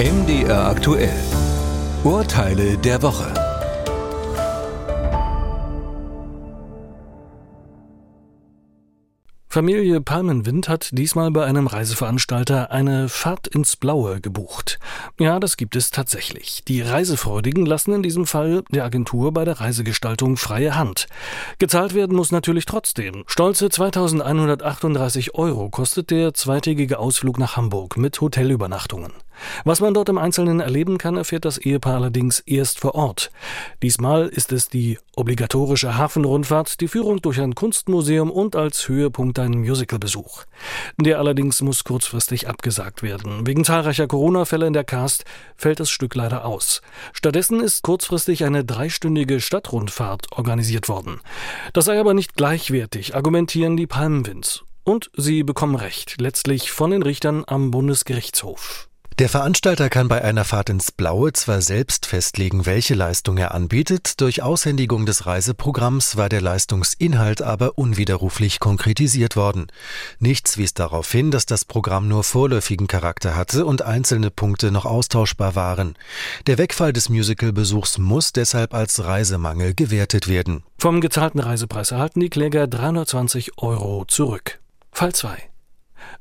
MDR aktuell. Urteile der Woche. Familie Palmenwind hat diesmal bei einem Reiseveranstalter eine Fahrt ins Blaue gebucht. Ja, das gibt es tatsächlich. Die Reisefreudigen lassen in diesem Fall der Agentur bei der Reisegestaltung freie Hand. Gezahlt werden muss natürlich trotzdem. Stolze 2138 Euro kostet der zweitägige Ausflug nach Hamburg mit Hotelübernachtungen. Was man dort im Einzelnen erleben kann, erfährt das Ehepaar allerdings erst vor Ort. Diesmal ist es die obligatorische Hafenrundfahrt, die Führung durch ein Kunstmuseum und als Höhepunkt ein Musicalbesuch. Der allerdings muss kurzfristig abgesagt werden. Wegen zahlreicher Corona-Fälle in der Cast fällt das Stück leider aus. Stattdessen ist kurzfristig eine dreistündige Stadtrundfahrt organisiert worden. Das sei aber nicht gleichwertig, argumentieren die Palmenwinds. Und sie bekommen Recht, letztlich von den Richtern am Bundesgerichtshof. Der Veranstalter kann bei einer Fahrt ins Blaue zwar selbst festlegen, welche Leistung er anbietet, durch Aushändigung des Reiseprogramms war der Leistungsinhalt aber unwiderruflich konkretisiert worden. Nichts wies darauf hin, dass das Programm nur vorläufigen Charakter hatte und einzelne Punkte noch austauschbar waren. Der Wegfall des Musicalbesuchs muss deshalb als Reisemangel gewertet werden. Vom gezahlten Reisepreis erhalten die Kläger 320 Euro zurück. Fall 2.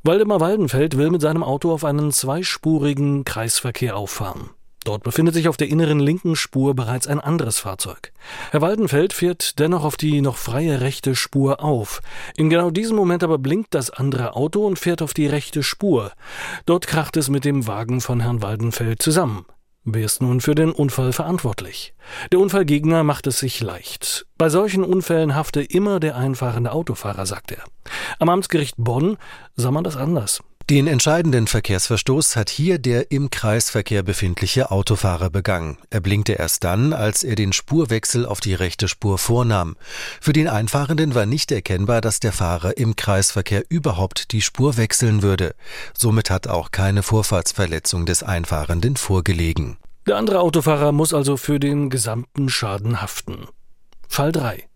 Waldemar Waldenfeld will mit seinem Auto auf einen zweispurigen Kreisverkehr auffahren. Dort befindet sich auf der inneren linken Spur bereits ein anderes Fahrzeug. Herr Waldenfeld fährt dennoch auf die noch freie rechte Spur auf. In genau diesem Moment aber blinkt das andere Auto und fährt auf die rechte Spur. Dort kracht es mit dem Wagen von Herrn Waldenfeld zusammen. Wer ist nun für den Unfall verantwortlich? Der Unfallgegner macht es sich leicht. Bei solchen Unfällen hafte immer der einfahrende Autofahrer, sagt er. Am Amtsgericht Bonn sah man das anders. Den entscheidenden Verkehrsverstoß hat hier der im Kreisverkehr befindliche Autofahrer begangen. Er blinkte erst dann, als er den Spurwechsel auf die rechte Spur vornahm. Für den Einfahrenden war nicht erkennbar, dass der Fahrer im Kreisverkehr überhaupt die Spur wechseln würde. Somit hat auch keine Vorfahrtsverletzung des Einfahrenden vorgelegen. Der andere Autofahrer muss also für den gesamten Schaden haften. Fall 3.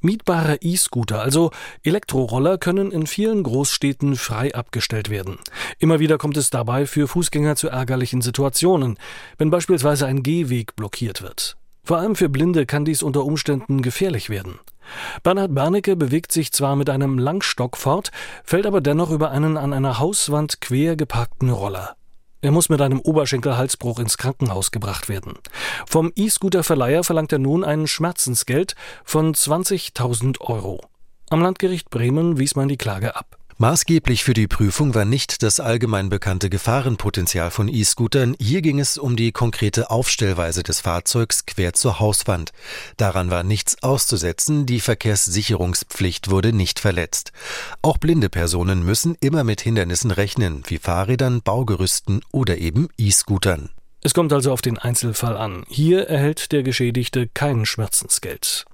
Mietbare E-Scooter, also Elektroroller, können in vielen Großstädten frei abgestellt werden. Immer wieder kommt es dabei für Fußgänger zu ärgerlichen Situationen, wenn beispielsweise ein Gehweg blockiert wird. Vor allem für Blinde kann dies unter Umständen gefährlich werden. Bernhard Bernecke bewegt sich zwar mit einem Langstock fort, fällt aber dennoch über einen an einer Hauswand quer geparkten Roller. Er muss mit einem Oberschenkelhalsbruch ins Krankenhaus gebracht werden. Vom E-Scooter-Verleiher verlangt er nun ein Schmerzensgeld von 20.000 Euro. Am Landgericht Bremen wies man die Klage ab. Maßgeblich für die Prüfung war nicht das allgemein bekannte Gefahrenpotenzial von E-Scootern, hier ging es um die konkrete Aufstellweise des Fahrzeugs quer zur Hauswand. Daran war nichts auszusetzen, die Verkehrssicherungspflicht wurde nicht verletzt. Auch blinde Personen müssen immer mit Hindernissen rechnen, wie Fahrrädern, Baugerüsten oder eben E-Scootern. Es kommt also auf den Einzelfall an. Hier erhält der Geschädigte kein Schmerzensgeld.